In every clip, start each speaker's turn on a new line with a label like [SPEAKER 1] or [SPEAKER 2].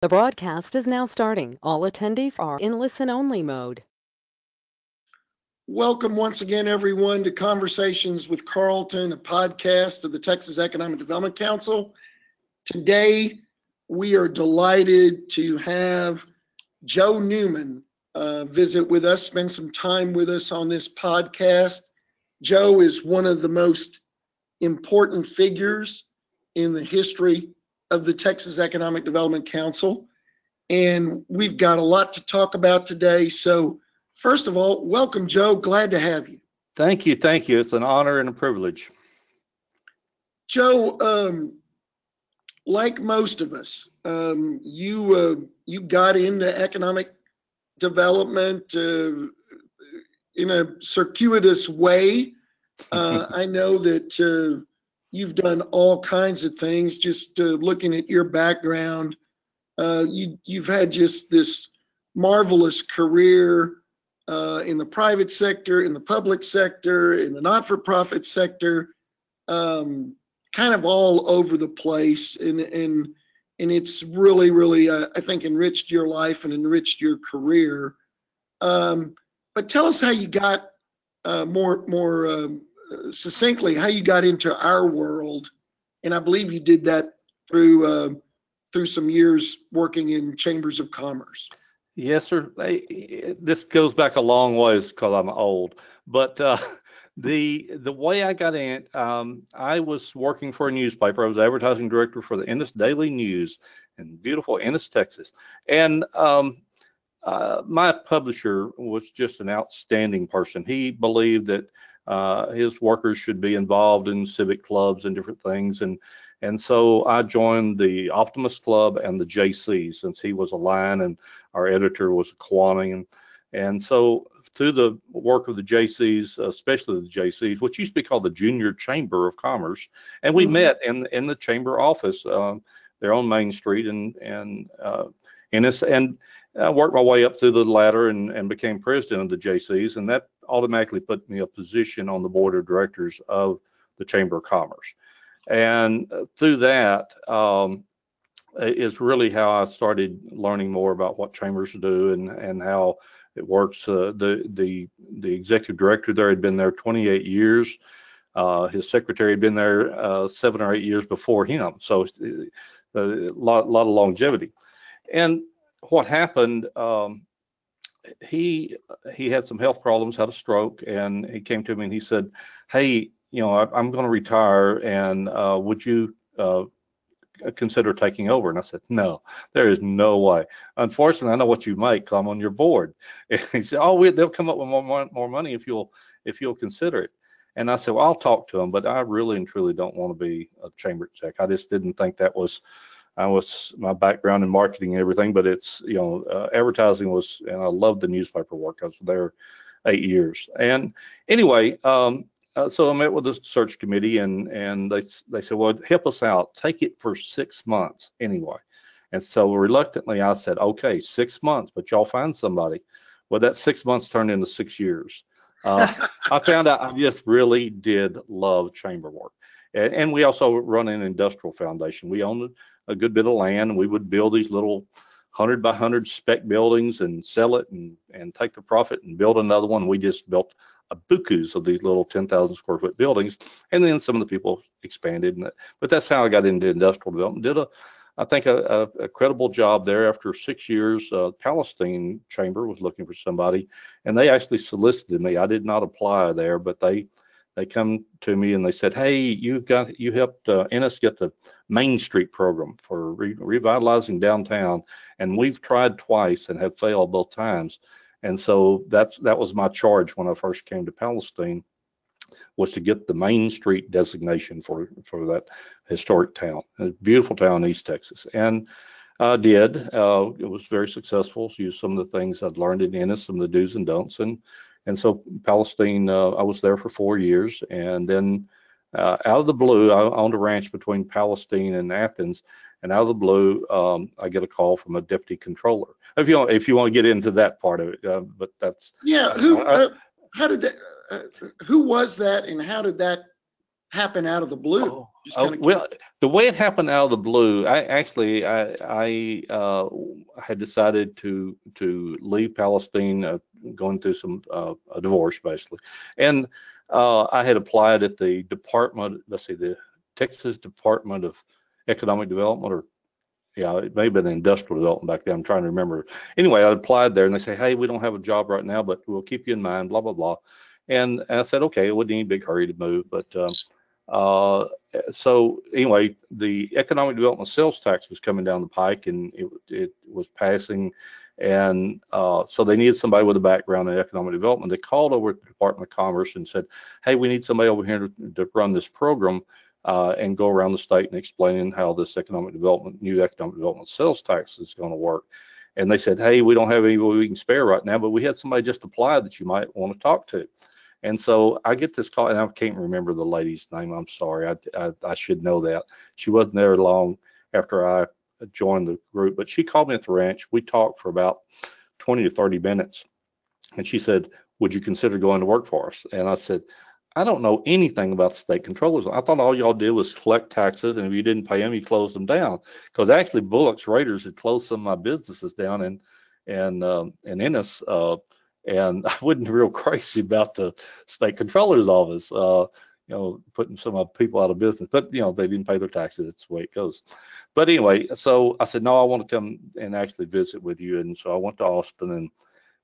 [SPEAKER 1] The broadcast is now starting. All attendees are in listen-only mode.
[SPEAKER 2] Welcome once again, everyone, to Conversations with Carlton, a podcast of the Texas Economic Development Council. Today, we are delighted to have Joe Newman uh, visit with us, spend some time with us on this podcast. Joe is one of the most important figures in the history of the Texas Economic Development Council, and we've got a lot to talk about today. So, First of all, welcome, Joe. Glad to have you.
[SPEAKER 3] Thank you. Thank you. It's an honor and a privilege.
[SPEAKER 2] Joe, um, like most of us, um, you uh, you got into economic development uh, in a circuitous way. Uh, I know that you've done all kinds of things. Just uh, looking at your background, uh, you've had just this marvelous career uh, in the private sector, in the public sector, in the not-for-profit sector, um, kind of all over the place. And and and it's really, really, I think, enriched your life and enriched your career. Um, but tell us how you got more more um, succinctly, how you got into our world. And I believe you did that through uh, through some years working in chambers of commerce.
[SPEAKER 3] Yes, sir. This goes back a long ways because I'm old. But uh, the the way I got in, um, I was working for a newspaper. I was advertising director for the Ennis Daily News in beautiful Ennis, Texas. And um, uh, my publisher was just an outstanding person. He believed that Uh, his workers should be involved in civic clubs and different things. And and so I joined the Optimist Club and the Jaycees since he was a Lion and our editor was a Kiwanian. And so Through the work of the Jaycees, especially the Jaycees, which used to be called the Junior Chamber of Commerce, and we mm-hmm. met in in the chamber office um, there on Main Street uh, in Ennis. I worked my way up through the ladder and and became president of the Jaycees, and That automatically put me a position on the board of directors of the Chamber of Commerce. And uh, through that um, that is really how I started learning more about what chambers do and and how it works. Uh, the executive director there had been there 28 years. Uh, his secretary had been there seven or eight years before him. So a lot of longevity. And what happened, um, he he had some health problems, had a stroke, and he came to me and he said, "Hey, you know, I'm going to retire, and uh, would you uh, consider taking over?" And I said, "No, there is no way. Unfortunately, I know what you make I'm on your board." And He said, "Oh, we, they'll come up with more more money if you'll if you'll consider it." And I said, well, "I'll talk to them, but I really and truly don't want to be a chamber exec. I just didn't think that was Uh, my background in marketing and everything, but it's you know uh, advertising was, and I loved the newspaper work. I was there eight years. And anyway, um, uh, so I met with the search committee, and and they they said, well, "Help us out. Take it for six months anyway." And so reluctantly, I said, "Okay, six months, but y'all find somebody." Well, that six months turned into six years. Uh, I found out I just really did love chamber work. And, and, we also run an industrial foundation. We owned a good bit of land, and we would build these little 100 by 100 spec buildings and sell it and and take the profit and build another one. We just built a bukus of these little 10,000 square foot buildings. And then some of the people expanded. But That is how I got into industrial development. Did, I think, a credible job there. After six years, uh, Palestine Chamber was looking for somebody. And they actually solicited me. I did not apply there, but they come to me and they said, "Hey, you got you helped uh, Ennis get the Main Street program for revitalizing downtown. And we've tried twice and have failed both times." And so that's that was my charge when I first came to Palestine, was to get the Main Street designation for for that historic town. A beautiful town in East Texas. I did. Uh, it was very successful. So Used some of the things I'd learned in Ennis, some of the do's and don'ts. And and so Palestine, uh, I was there for four years. And then uh, out of the blue, I owned a ranch between Palestine and Athens. And out of the blue, um, I get a call from a deputy comptroller. If you want if you want to get into that part of it, uh, but that's.
[SPEAKER 2] Yeah. Who? I, how did that? who was that and how did that happen out of the blue?
[SPEAKER 3] Oh, oh, well, the way it happened out of the blue, I actually I I uh, had decided to to leave Palestine, uh, going through some uh, a divorce basically, and uh, I had applied at the department. Let's see, the Texas Department of Economic Development, or yeah, it may have been industrial development back then. I'm trying to remember. Anyway, I applied there, and they say, "Hey, we don't have a job right now, but we'll keep you in mind." Blah blah blah. And I said, "Okay, it wouldn't be any big hurry to move, but." Um, uh, so anyway, the economic development sales tax was coming down the pike, and it it was passing, and uh, so they needed somebody with a background in economic development. They called over to the Department of Commerce and said, "Hey, we need somebody over here to, to run this program." Uh, and go around the state and explaining how this economic development, new economic development sales tax is going to work. And they said, "Hey, we don't have anybody we can spare right now, but we had somebody just apply that you might want to talk to." And so I get this call, and I can't remember the lady's name. I'm sorry. I, I, I should know that. She wasn't there long after I joined the group, but she called me at the ranch. We talked for about 20 to 30 minutes. And she said, Would you consider going to work for us? And I said, I don't know anything about state comptrollers. I thought all y'all did was collect taxes, and if you didn't pay them, you closed them down. Because actually, Bullock's Raiders had closed some of my businesses down in and um, in Ennis. Uh, and I wasn't real crazy about the state comptroller's office. Uh, you know, putting some of people out of business, but you know, they didn't pay their taxes. That's the way it goes. But anyway, so I said, no, I want to come and actually visit with you. And so I went to Austin and,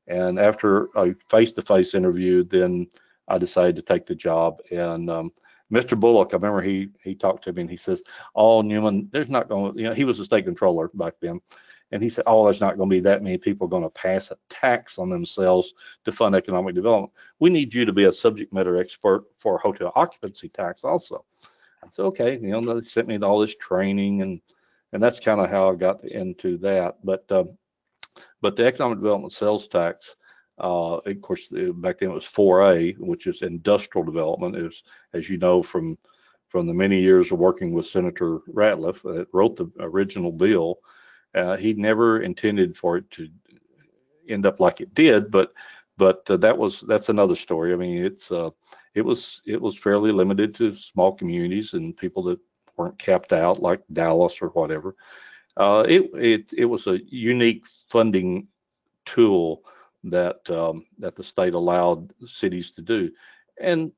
[SPEAKER 3] and after a face-to-face interview, then I decided to take the job. And um, Mr. Bullock, I remember he he talked to me and he says, "Oh, Newman, there's not going you know, he was a state controller back then." And he said, oh, there's not going to be that many people going to pass a tax on themselves to fund economic development. We need you to be a subject matter expert for hotel occupancy tax also. I said, okay, you know, they sent me to all this training and, and that's kind of how I got into that. But, um, but the economic development sales tax, uh, of course, back then it was 4A, which is industrial development. Is as you know from from the many years of working with Senator Ratliff that wrote the original bill, uh, he never intended for it to end up like it did, but but uh, that was that's another story. I mean, it's uh, it was it was fairly limited to small communities and people that weren't capped out like Dallas or whatever. Uh, it it it was a unique funding tool that um, that the state allowed cities to do, and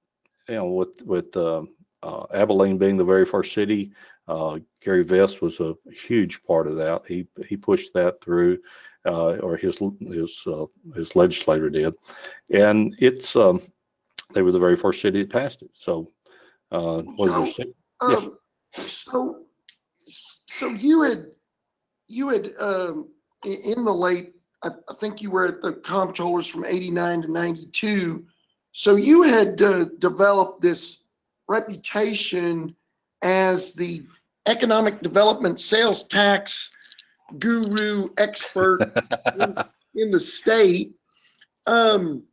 [SPEAKER 3] you know with with um, uh, Abilene being the very first city, uh, Gary Vest was a huge part of that. He he pushed that through, uh, or his his uh, his legislator did, and it's um, they were the very first city that passed it. So, uh, was
[SPEAKER 2] So,
[SPEAKER 3] there?
[SPEAKER 2] Um, so, so you had, you had, um, in the late, I, I think you were at the comptrollers from eighty-nine to ninety-two. So you had, uh, developed this reputation as the economic development sales tax guru expert in, in the state. Um,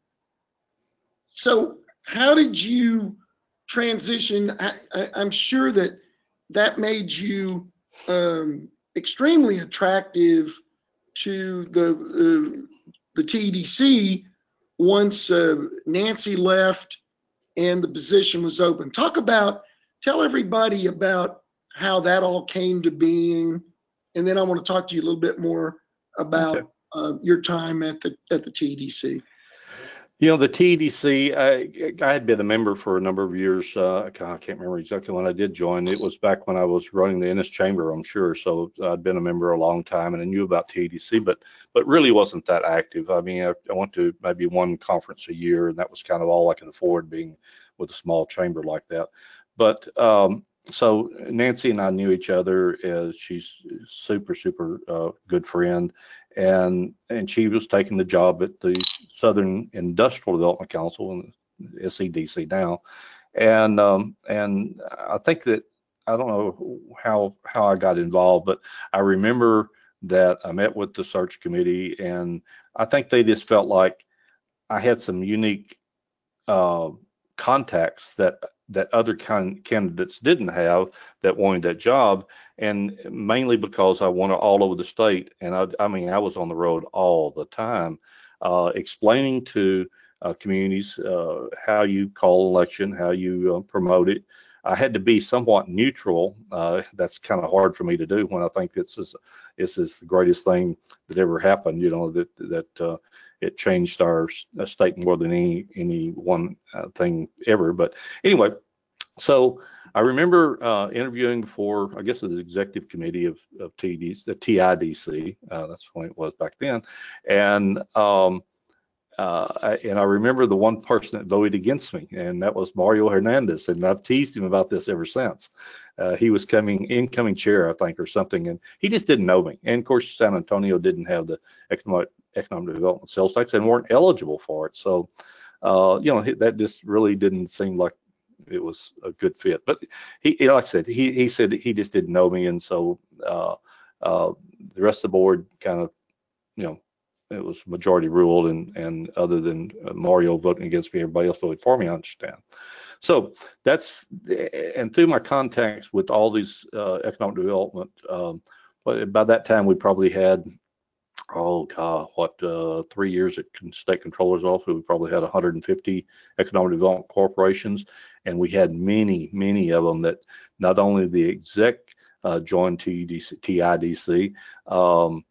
[SPEAKER 2] so how did you transition? I, I'm sure that that made you um, extremely attractive to the uh, the TDC once uh, Nancy left and the position was open. Talk about, tell everybody about how that all came to being, and then I want to talk to you a little bit more about
[SPEAKER 3] Okay.
[SPEAKER 2] uh, your time at the at the TDC.
[SPEAKER 3] You know, the TEDC, I, I had been a member for a number of years. Uh, I can't remember exactly when I did join. It was back when I was running the Ennis Chamber, I'm sure. So I'd been a member a long time and I knew about TEDC, but but really wasn't that active. I mean, I, I went to maybe one conference a year, and that was kind of all I could afford being with a small chamber like that. But um, so Nancy and I knew each other. As she's super, super uh, good friend, and and she was taking the job at the Southern Industrial Development Council and SEDC now, and um, and I think that I don't know how how I got involved, but I remember that I met with the search committee, and I think they just felt like I had some unique uh, contacts that that other kind candidates didn't have that wanted that job, and mainly because I wanted all over the state, and I, I mean I was on the road all the time, uh, explaining to uh, communities uh, how you call election, how you uh, promote it, I had to be somewhat neutral. Uh, that's kind of hard for me to do when I think this is this is the greatest thing that ever happened. You know that that uh, it changed our uh, state more than any any one uh, thing ever. But anyway, so I remember uh, interviewing for I guess it was the executive committee of of TDs the TIDC. Uh, that's when it was back then, and. Um, uh, and I remember the one person that voted against me, and that was Mario Hernandez. And I've teased him about this ever since. Uh, he was coming incoming chair, I think, or something, and he just didn't know me. And of course, San Antonio didn't have the economic economic development sales tax and weren't eligible for it. So, uh, you know, that just really didn't seem like it was a good fit. But he, like I said, he he said he just didn't know me, and so uh, uh, the rest of the board kind of, you know, it was majority ruled, and and other than Mario voting against me, everybody else voted for me. I understand. So that's and through my contacts with all these uh, economic development, um, by that time we probably had oh god, what uh, three years at state comptroller's office. We probably had 150 economic development corporations, and we had many, many of them that not only the exec uh, joined TEDC, TIDC. Um,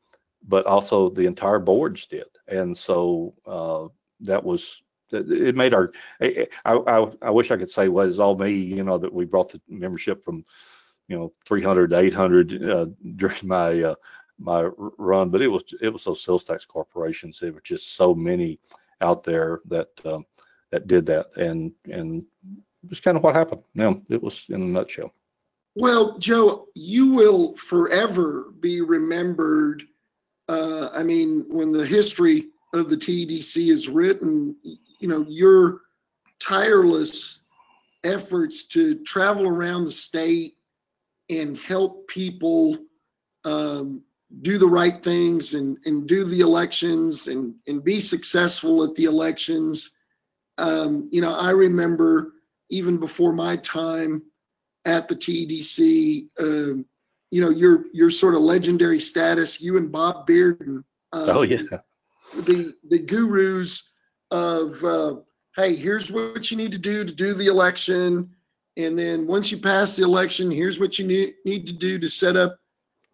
[SPEAKER 3] but also the entire boards did. And so uh, that was it made our I, I, I wish I could say well all me you know that we brought the membership from you know 300 to 800 uh, during my uh, my run but it was it was those sales tax corporations. There were just so many out there that um, that did that and and it's kind of what happened. Now it was in a nutshell.
[SPEAKER 2] Well joe you will forever be remembered uh, I mean, when the history of the TDC is written, you know, your tireless efforts to travel around the state and help people um, do the right things and, and do the elections and, and be successful at the elections. Um, you know, I remember even before my time at the TEDC, uh, you know your your sort of legendary status. You and Bob Bearden.
[SPEAKER 3] Um, oh yeah.
[SPEAKER 2] The the gurus of uh, hey, here's what you need to do to do the election, and then once you pass the election, here's what you need need to do to set up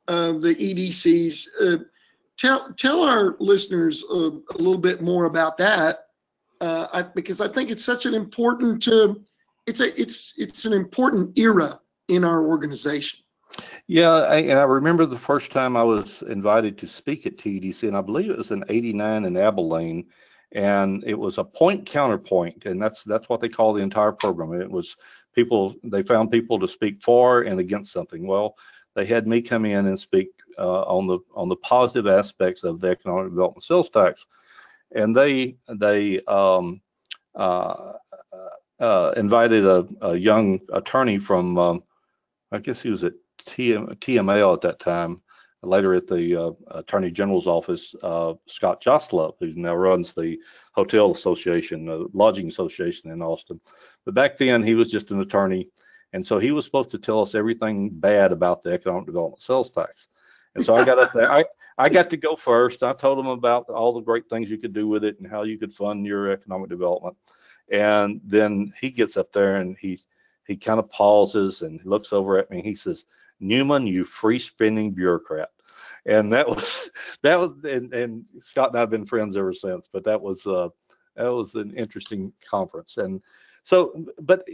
[SPEAKER 2] uh, the EDCs. Uh, tell tell our listeners a, a, little bit more about that, uh, I, because I think it's such an important. Uh, it's a it's it's an important era in our organization.
[SPEAKER 3] Yeah, I, and I remember the first time I was invited to speak at TEDC, and I believe it was in '89 in Abilene, and it was a point counterpoint, and that's that's what they call the entire program. It was people they found people to speak for and against something. Well, they had me come in and speak uh, on the on the positive aspects of the economic development sales tax, and they they um, uh, uh, invited a, a, young attorney from um, I guess he was at TM, TML at that time, later at the uh, Attorney General's office, uh, Scott Joslove, who now runs the Hotel Association, the Lodging Association in Austin. But back then, he was just an attorney. And so he was supposed to tell us everything bad about the economic development sales tax. And so I got up there. I, I got to go first. I told him about all the great things you could do with it and how you could fund your economic development. And then he gets up there and he's he kind of pauses and looks over at me. He says, Newman, you free spending bureaucrat. And that was that was and, and Scott and I have been friends ever since. But that was uh, that was an interesting conference. And so, but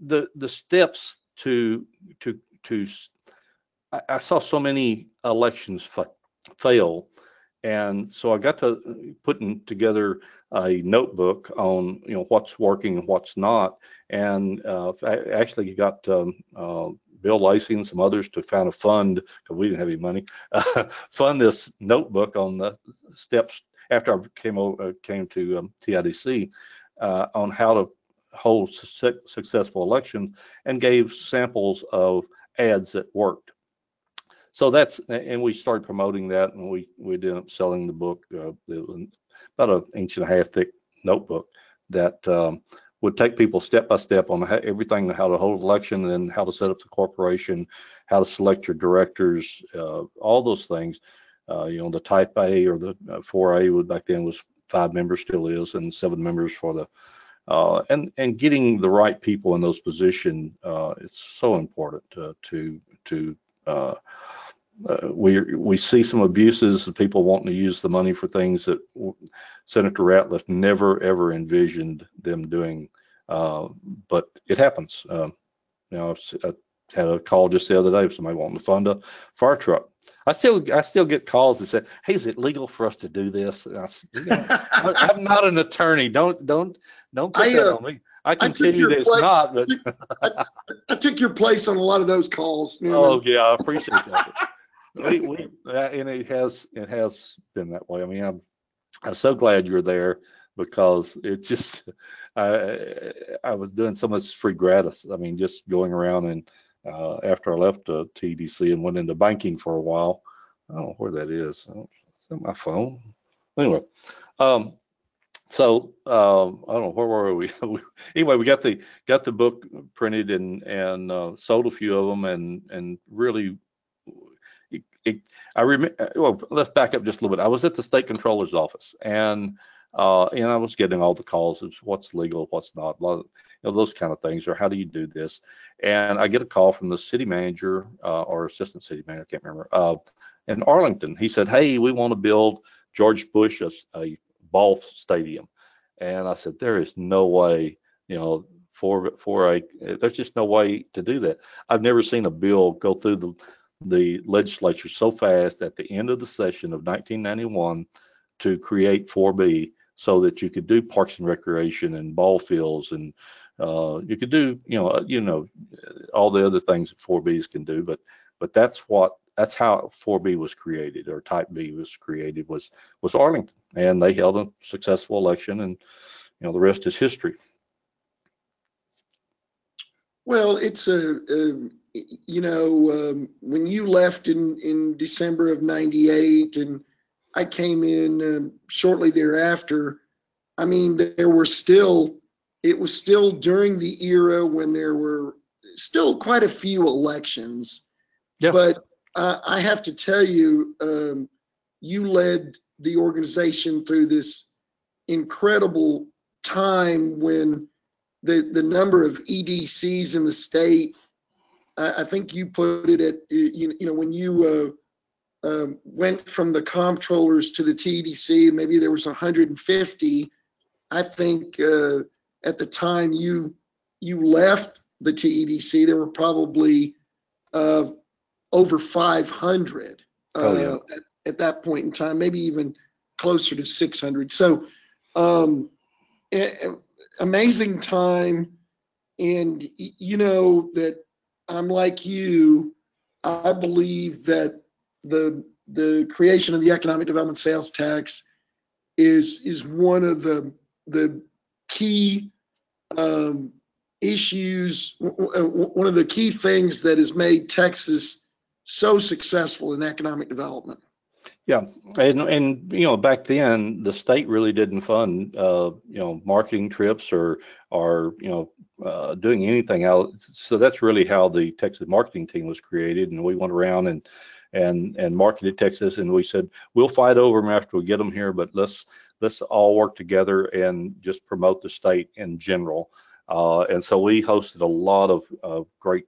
[SPEAKER 3] the the steps to to to I, saw so many elections fa- fail, and so I got to putting together a notebook on you know what's working and what's not, and uh, I actually got um, uh, Bill Lacey and some others to kind of fund, because we didn't have any money, uh, fund this notebook on the steps after I came over, uh, came to um, TIDC uh, on how to hold su- successful elections and gave samples of ads that worked. So that's and we started promoting that, and we we ended up selling the book. Uh, about an inch and a half thick notebook that um, would take people step by step on how, everything how to hold election and then how to set up the corporation, how to select your directors, uh, all those things. Uh, you know, the type A or the uh, 4A would back then was five members, still is, and seven members for the uh, and and getting the right people in those positions uh, it's so important to to to uh, uh, we we see some abuses of people wanting to use the money for things that Senator Ratliff never ever envisioned them doing, uh, but it happens. Um, you know, I had a call just the other day of somebody wanting to fund a fire truck. I still I still get calls that say, "Hey, is it legal for us to do this?" I, you know, I, am not an attorney. Don't don't don't put I, that uh, on me. I can tell you that it's not, but
[SPEAKER 2] I, I, took your place on a lot of those calls.
[SPEAKER 3] You know? Oh yeah, I appreciate that we, we, and it has it has been that way. I mean, I'm I'm so glad you're there because it just I I was doing so much free gratis. I mean, just going around and uh, after I left uh, TDC and went into banking for a while. I don't know where that is. It's on my phone. Anyway, um, so um, I don't know where were we. anyway, we got the got the book printed and and uh, sold a few of them and and really it, it, I remember. Uh, well, let's back up just a little bit. I was at the state comptroller's office, and uh, and I was getting all the calls of what's legal, what's not, of, you know, those kind of things, or how do you do this? And I get a call from the city manager uh, or assistant city manager, I can't remember, uh, in Arlington. He said, "Hey, we want to build George Bush a, a ball stadium," and I said, "There is no way, you know." For, for a there's just no way to do that. I've never seen a bill go through the the legislature so fast at the end of the session of 1991 to create 4B so that you could do parks and recreation and ball fields and uh, you could do you know uh, you know all the other things that 4Bs can do but but that's what that's how 4B was created or type B was created was was Arlington. And they held a successful election and you know the rest is history.
[SPEAKER 2] Well it's a, a you know, um, when you left in, in December of 98 and I came in um, shortly thereafter, I mean, there were still, it was still during the era when there were still quite a few elections. Yeah. But uh, I have to tell you, um, you led the organization through this incredible time when the, the number of EDCs in the state I, I think you put it at you, you know when you uh, um, went from the comptrollers to the TDC, maybe there was 150. I think uh, at the time you you left the TEDC, there were probably uh, over 500 oh, yeah. Uh, at, at, that point in time, maybe even closer to 600. So, um, amazing time, and you know that I'm like you. I believe that the the creation of the economic development sales tax is is one of the the key um, issues. One of the key things that has made Texas so successful in economic development.
[SPEAKER 3] Yeah, and and you know back then the state really didn't fund uh, you know marketing trips or or you know uh, doing anything else. So that's really how the Texas marketing team was created, and we went around and and and marketed Texas, and we said we'll fight over them after we get them here, but let's let's all work together and just promote the state in general. Uh, and so we hosted a lot of, of great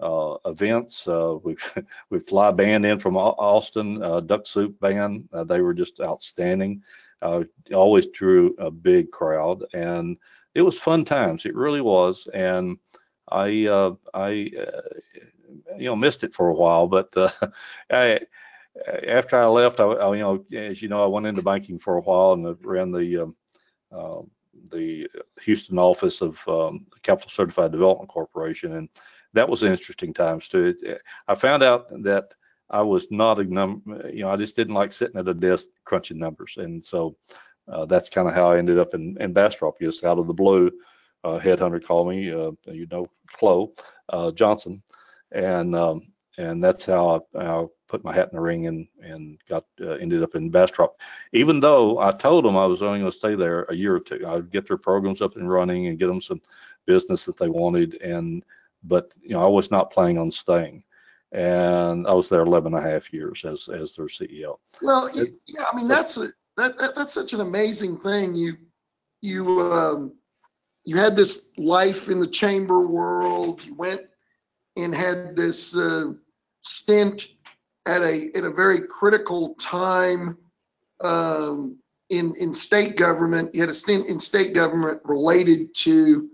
[SPEAKER 3] uh, events. Uh, we we fly band in from Austin, uh, Duck Soup Band. Uh, they were just outstanding. Uh, always drew a big crowd, and it was fun times. It really was. And I uh, I you know missed it for a while, but I, after I left, I, I, you know as you know I went into banking for a while and ran the um, um the Houston office of um, the Capital Certified Development Corporation and that was interesting times too. I found out that I was not a number, you know, I just didn't like sitting at a desk crunching numbers. And so uh, that's kind of how I ended up in, in Bastrop, just out of the blue. Uh, headhunter called me, uh, you know, Chloe uh, Johnson. And, um, and that's how I, I, put my hat in the ring and, and got, uh, ended up in Bastrop. Even though I told them I was only going to stay there a year or two, I'd get their programs up and running and get them some business that they wanted. And but you know, I was not planning on staying. And I was there 11 and a half years as, as their CEO.
[SPEAKER 2] Well, it, yeah, I mean, that's a, that, that, that's such an amazing thing. You, you, um, you had this life in the chamber world. You went and had this uh, stint at a at a very critical time um, in in state government. You had a stint in state government related to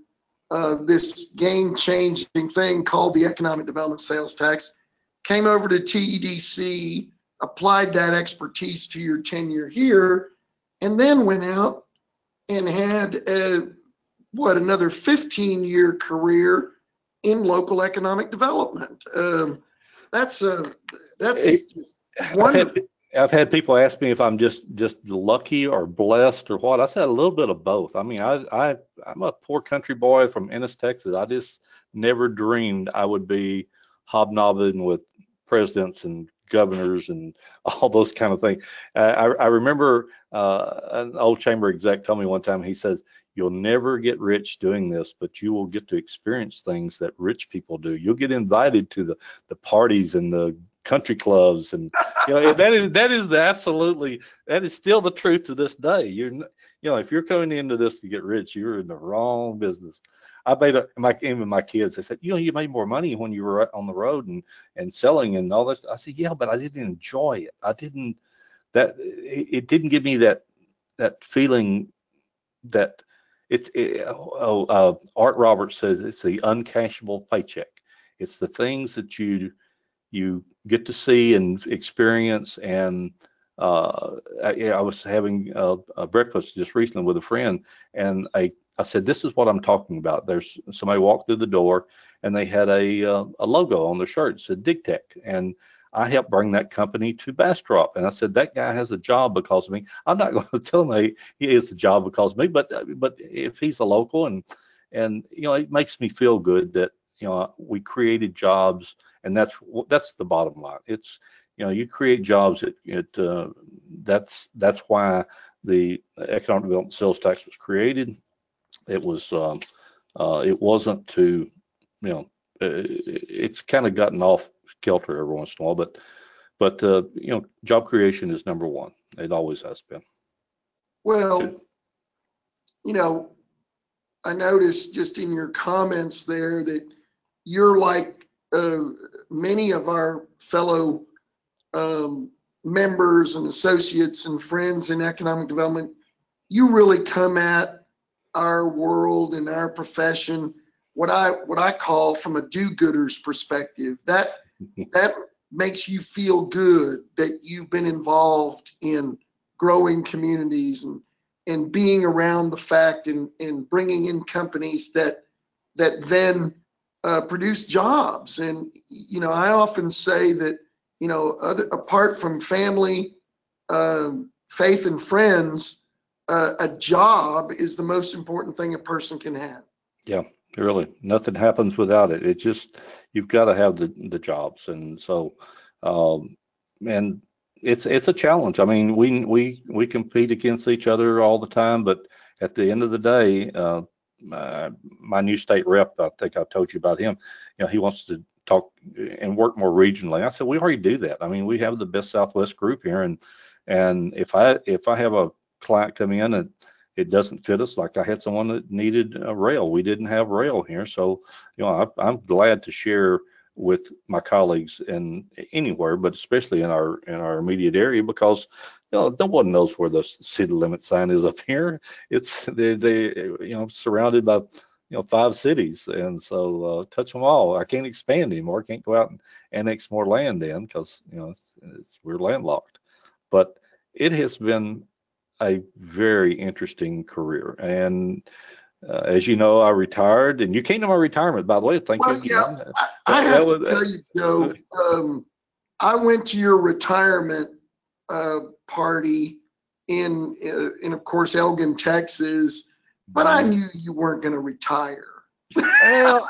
[SPEAKER 2] uh, this game changing thing called the economic development sales tax. Came over to TEDC, applied that expertise to your tenure here, and then went out and had a, what another 15 year career in local economic development. Um, that's a that's
[SPEAKER 3] I've had, I've had people ask me if I'm just just lucky or blessed or what. I said a little bit of both. I mean, I I I'm a poor country boy from Ennis, Texas. I just never dreamed I would be hobnobbing with presidents and governors and all those kind of things. Uh, I, I remember uh, an old chamber exec told me one time. He says, "You'll never get rich doing this, but you will get to experience things that rich people do. You'll get invited to the the parties and the country clubs and you know that is that is absolutely that is still the truth to this day. You're you know if you're coming into this to get rich you're in the wrong business. I made a my even my kids they said you know you made more money when you were on the road and and selling and all this. I said yeah but i didn't enjoy it. I didn't that it, it didn't give me that that feeling that it's it, oh, uh, art roberts says it's the uncashable paycheck it's the things that you you get to see and experience. And uh, I, I, was having a, a, breakfast just recently with a friend, and I, I said, "This is what I'm talking about." There's somebody walked through the door, and they had a uh, a logo on their shirt. It said DigTech, and I helped bring that company to Bastrop. And I said, that guy has a job because of me. I'm not going to tell him he, has a job because of me, but, but if he's a local and, and, you know, it makes me feel good that, you know, we created jobs and that's that's the bottom line. It's you know you create jobs. It it uh, that's that's why the economic development sales tax was created. It was um, uh, it wasn't to you know it's kind of gotten off kilter every once in a while, but but uh, you know job creation is number one. It always has been.
[SPEAKER 2] Well, you know, I noticed just in your comments there that you're like uh, many of our fellow um, members and associates and friends in economic development, you really come at our world and our profession what I what I call from a do-gooder's perspective. That that makes you feel good that you've been involved in growing communities and and being around the fact and, and bringing in companies that that then uh, produce jobs. And you know, I often say that you know, other, apart from family, uh, faith, and friends, uh, a job is the most important thing a person can have.
[SPEAKER 3] Yeah, really, nothing happens without it. It just you've got to have the the jobs, and so, um, and it's it's a challenge. I mean, we we we compete against each other all the time, but at the end of the day, uh, uh, my new state rep, I think I told you about him. You know, he wants to talk and work more regionally. I said, we already do that. I mean, we have the best Southwest group here, and and if I if I have a client come in and it doesn't fit us, like I had someone that needed a rail, we didn't have rail here, so you know, I, I'm glad to share with my colleagues in anywhere, but especially in our in our immediate area because you know no one knows where the city limit sign is up here. It's they they you know surrounded by you know five cities, and so uh, touch them all. I can't expand anymore. I can't go out and annex more land in because you know it's, it's, we're landlocked. But it has been a very interesting career and uh, as you know, I retired, and you came to my retirement, by the way. Thank
[SPEAKER 2] well,
[SPEAKER 3] you.
[SPEAKER 2] Yeah, I, I have was, to tell you, Joe. Um, I went to your retirement uh, party in, uh, in, of course, Elgin, Texas, but I knew you weren't going to retire.
[SPEAKER 3] well,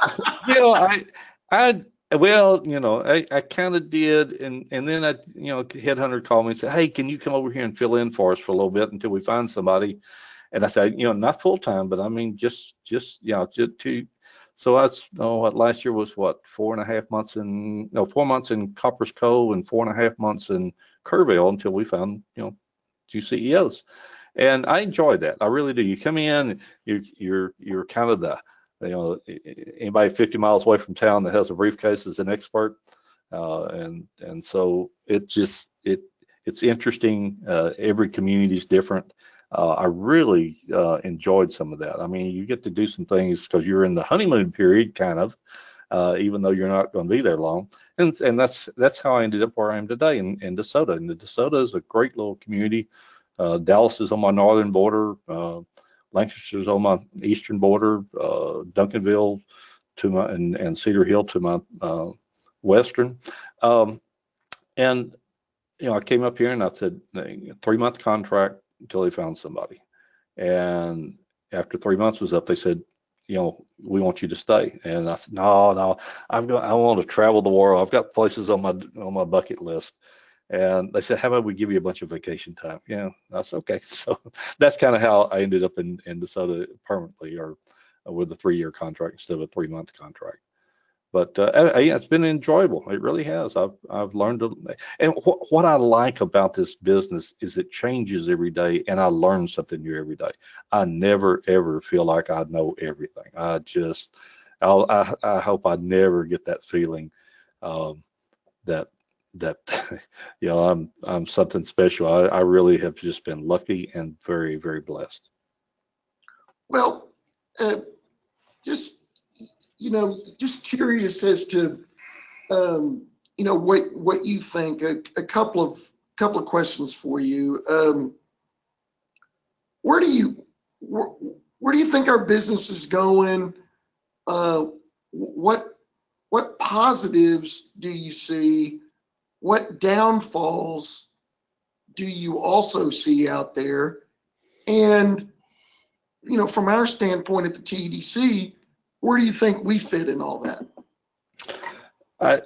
[SPEAKER 3] you know, I, I, well, you know, I, I kind of did, and and then I, you know, headhunter called me and said, "Hey, can you come over here and fill in for us for a little bit until we find somebody?" and I said, you know, not full time, but I mean, just, just, you know, just to, so I, know what last year was what, four and a half months in, no, four months in Copperas Cove and four and a half months in Kerrville until we found, you know, two CEOs. and I enjoy that. I really do. You come in, you're you're you're kind of the you know anybody 50 miles away from town that has a briefcase is an expert, uh, and and so it just it it's interesting. Uh, every community is different. Uh, I really uh, enjoyed some of that. I mean, you get to do some things because you're in the honeymoon period, kind of, uh, even though you're not going to be there long. And and that's that's how I ended up where I am today in, in DeSoto. And the DeSoto is a great little community. Uh, Dallas is on my northern border. Lancaster's on my eastern border. Uh, Duncanville to my and, and Cedar Hill to my uh, western. Um, and you know, I came up here and I said, three month contract until they found somebody. And after three months was up, they said, you know, we want you to stay. And I said, no, no, I've got, I want to travel the world. I've got places on my on my bucket list. And they said, how about we give you a bunch of vacation time? Yeah, that's okay. So that's kind of how I ended up in in DeSoto permanently, or with a three year contract instead of a three month contract but uh, it's been enjoyable. It really has. I've I've learned, to, and wh- what I like about this business is it changes every day, and I learn something new every day. I never ever feel like I know everything. I just, I'll, i I hope I never get that feeling um, that that you know I'm I'm something special. I, I really have just been lucky and very very blessed.
[SPEAKER 2] Well, uh, just you know, just curious as to, um, you know, what what you think. A, a couple of couple of questions for you. Um, where do you where, where do you think our business is going? Uh, what what positives do you see? What downfalls do you also see out there? And you know, from our standpoint at the TEDC, where do you think we fit in all that?
[SPEAKER 3] I,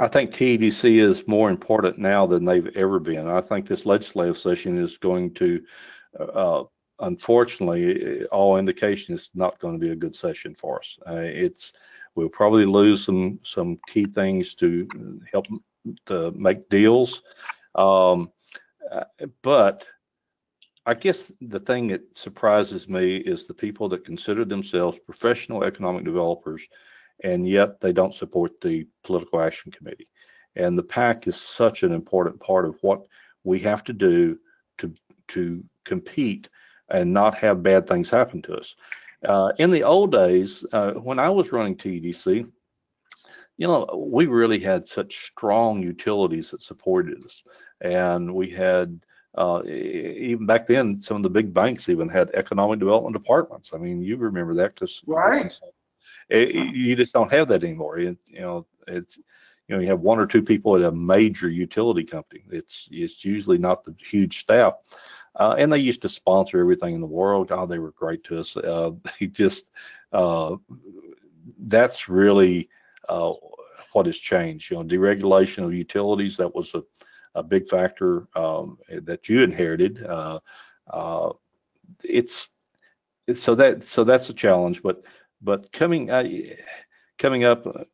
[SPEAKER 3] I think TEDC is more important now than they've ever been. I think this legislative session is going to, uh, unfortunately, all indication is not going to be a good session for us. Uh, it's we'll probably lose some some key things to help to make deals, um, but I guess the thing that surprises me is the people that consider themselves professional economic developers, and yet they don't support the political action committee. And the PAC is such an important part of what we have to do to to compete and not have bad things happen to us. Uh, in the old days, uh, when I was running TEDC, you know, we really had such strong utilities that supported us, and we had uh, even back then, some of the big banks even had economic development departments. I mean, you remember that because
[SPEAKER 2] right.
[SPEAKER 3] It, you just don't have that anymore. It, you know, it's you know you have one or two people at a major utility company. It's it's usually not the huge staff, uh, and they used to sponsor everything in the world. God, they were great to us. Uh, they just uh, that's really uh, what has changed. You know, deregulation of utilities that was a a big factor um, that you inherited. Uh, uh, it's, so that so that's a challenge. But but coming uh, coming up, uh,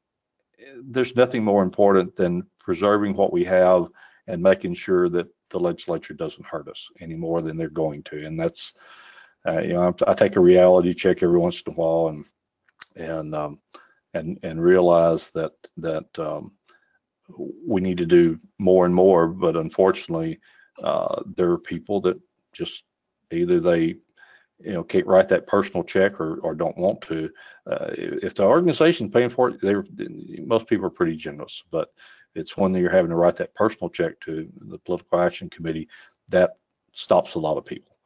[SPEAKER 3] there's nothing more important than preserving what we have and making sure that the legislature doesn't hurt us any more than they're going to. And that's uh, you know I, I, take a reality check every once in a while and and um, and and realize that that um, we need to do more and more. But unfortunately, uh, there are people that just either they you know can't write that personal check or, or don't want to. Uh, if the organization's paying for it, they're most people are pretty generous. But it's when you're having to write that personal check to the political action committee that stops a lot of people.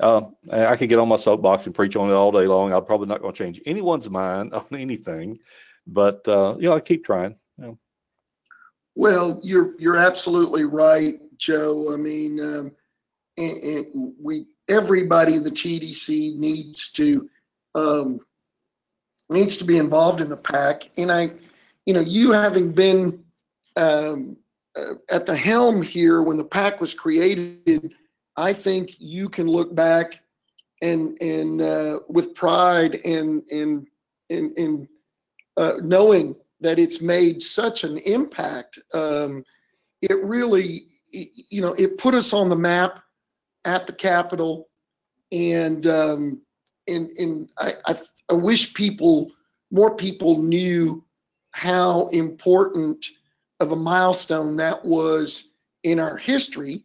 [SPEAKER 3] Uh, I could get on my soapbox and preach on it all day long. I'm probably not going to change anyone's mind on anything, but uh, you know I keep trying. You know.
[SPEAKER 2] Well, you're you're absolutely right, Joe. I mean, um, and, and we everybody the TDC needs to um, needs to be involved in the PAC. And I, you know, you having been um, uh, at the helm here when the PAC was created, I think you can look back and and uh, with pride and and and, uh, knowing that it's made such an impact. Um, it really, you know, it put us on the map at the Capitol, and um, and and I, I I wish people more people knew how important of a milestone that was in our history,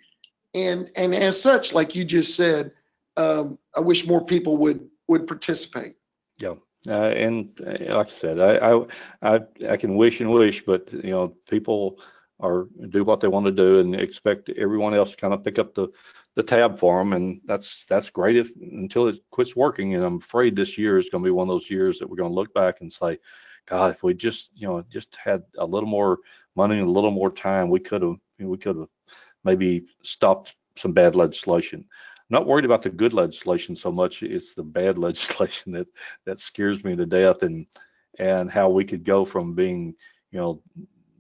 [SPEAKER 2] and and as such, like you just said, um, I wish more people would would participate.
[SPEAKER 3] Yeah. Uh, and uh, like I said, I, I, I, I can wish and wish, but you know, people are do what they want to do and expect everyone else to kind of pick up the, the tab for them. And that's, that's great if, until it quits working. And I'm afraid this year is going to be one of those years that we're going to look back and say, God, if we just, you know, just had a little more money and a little more time, we could have, we could have maybe stopped some bad legislation not worried about the good legislation so much. It's the bad legislation that that scares me to death, and and how we could go from being, you know,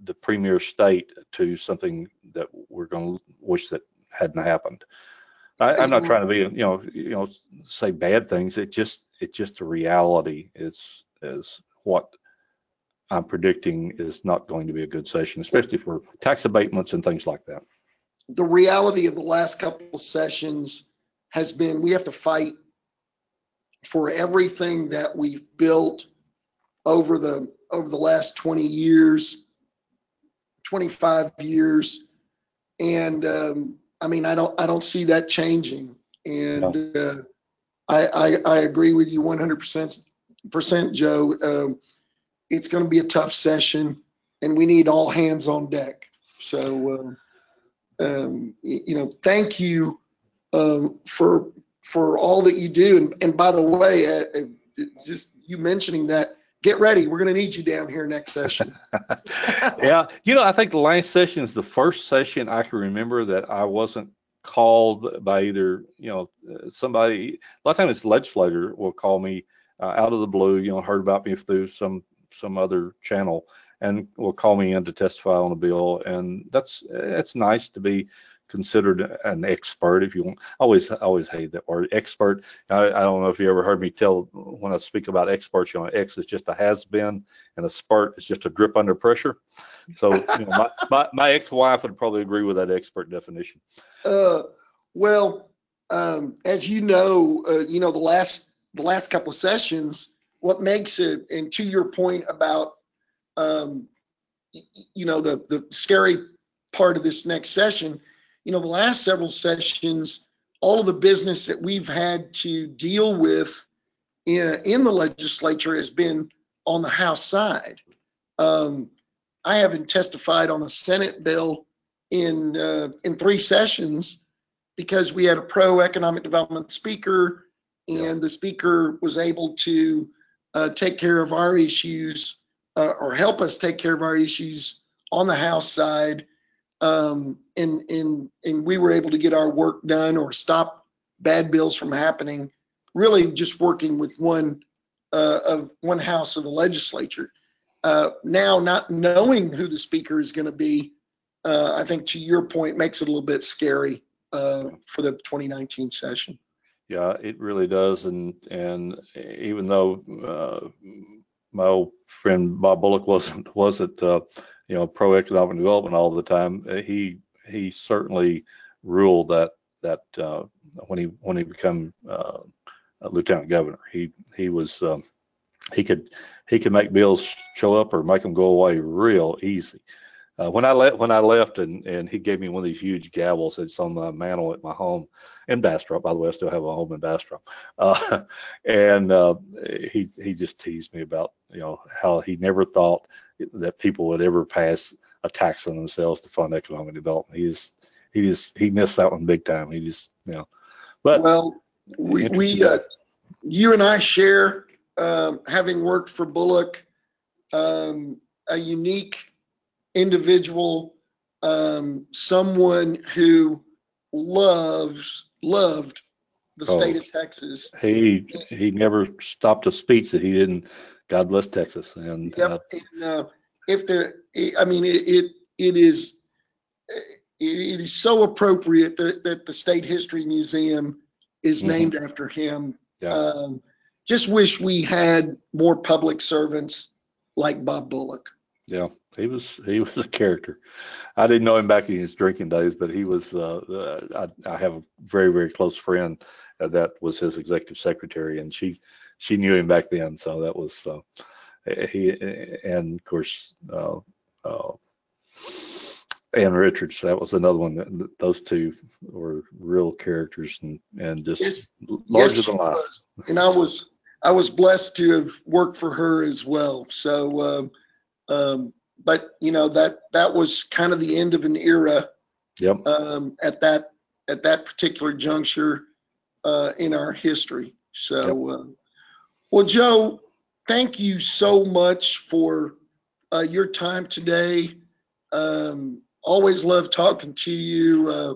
[SPEAKER 3] the premier state to something that we're going to wish that hadn't happened. I, am not trying to be, you know, you know, say bad things. It just, it's just a reality. Is is what I'm predicting is not going to be a good session, especially for tax abatements and things like that.
[SPEAKER 2] The reality of the last couple of sessions has been we have to fight for everything that we've built over the over the last 20 years 25 years. And um, i mean i don't i don't see that changing. And no. uh, I, I, I agree with you 100% joe. Um, it's going to be a tough session and we need all hands on deck. So uh, um, you know thank you um, for for all that you do. And, and by the way, uh, uh just you mentioning that, get ready. We're going to need you down here next session.
[SPEAKER 3] yeah, you know, I think the last session is the first session I can remember that I wasn't called by either you know uh, somebody. A lot of times, legislator will call me uh, out of the blue. You know, heard about me through some some other channel and will call me in to testify on a bill. And that's it's nice to be considered an expert if you want. Always always hate that word expert. I, I, don't know if you ever heard me tell when i speak about experts you know x is just a has been and a spurt is just a drip under pressure. So you know, my, my, my, ex-wife would probably agree with that expert definition.
[SPEAKER 2] Uh, well um, as you know uh, you know the last the last couple of sessions what makes it and to your point about um, you know the the scary part of this next session you know, the last several sessions, all of the business that we've had to deal with in, in the legislature has been on the House side. Um, I haven't testified on a Senate bill in uh, in three sessions because we had a pro economic development speaker, and the speaker was able to uh, take care of our issues uh, or help us take care of our issues on the House side um, and and and we were able to get our work done or stop bad bills from happening. Really, just working with one uh, of one house of the legislature. Uh, now, not knowing who the speaker is going to be, uh, I think to your point, makes it a little bit scary uh, for the 2019 session.
[SPEAKER 3] Yeah, it really does, and and even though uh, my old friend Bob Bullock wasn't wasn't uh, you know pro economic development all the time. Uh, he he certainly ruled that that uh, when he when he became uh, lieutenant governor, he he was um, he could he could make bills show up or make them go away real easy. Uh, when I left, when I left, and and he gave me one of these huge gavels that's on the mantle at my home in Bastrop. By the way, I still have a home in Bastrop. Uh, and uh, he he just teased me about you know how he never thought that people would ever pass a tax on themselves to fund economic development. He just he just he missed that one big time. He just you know, but
[SPEAKER 2] well, we we uh, you and I share um, having worked for Bullock, um, a unique individual, um, someone who loves loved the oh, state of Texas.
[SPEAKER 3] He he never stopped a speech that he didn't God bless Texas. And,
[SPEAKER 2] yep. uh, and uh, if there, I mean, it, it, it is, it is so appropriate that, that the State History Museum is mm-hmm. named after him. Yeah. Um, just wish we had more public servants like Bob Bullock.
[SPEAKER 3] Yeah, he was he was a character. I didn't know him back in his drinking days, but he was. Uh, uh, I, I have a very very close friend uh, that was his executive secretary, and she she knew him back then. So that was uh, he, and of course uh, uh, Ann Richards. That was another one. That, those two were real characters and and just
[SPEAKER 2] Yes,
[SPEAKER 3] larger
[SPEAKER 2] yes,
[SPEAKER 3] than life.
[SPEAKER 2] was. And I was I was blessed to have worked for her as well. So, um, um, but you know that that was kind of the end of an era
[SPEAKER 3] Yep.
[SPEAKER 2] um, at that at that particular juncture uh, in our history. So, uh, well, Joe, thank you so much for uh, your time today. Um, always love talking to you. Uh,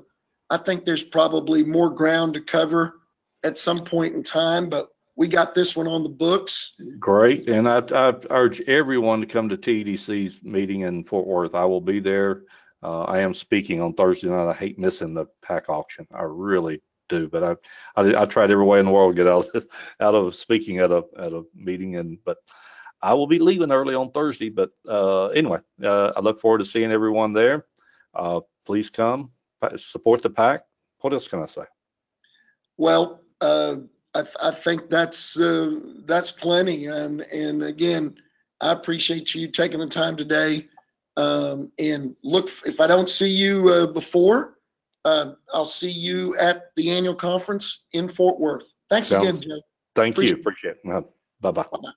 [SPEAKER 2] I think there's probably more ground to cover at some point in time, but we got this one on the books.
[SPEAKER 3] Great, and I, I urge everyone to come to TEDC's meeting in Fort Worth. I will be there. Uh, I am speaking on Thursday night. I hate missing the PAC auction. I really do, but I, I, I tried every way in the world to get out of out of speaking at a at a meeting, and but I will be leaving early on Thursday. But uh, anyway, uh, I look forward to seeing everyone there. Uh, please come support the PAC. What else can I say?
[SPEAKER 2] Well, I, I think that's uh, that's plenty. And and again, I appreciate you taking the time today. Um, and look, if I don't see you uh, before, uh, I'll see you at the annual conference in Fort Worth. Thanks again, Joe.
[SPEAKER 3] Thank
[SPEAKER 2] Appreciate
[SPEAKER 3] you. Appreciate it. Bye bye.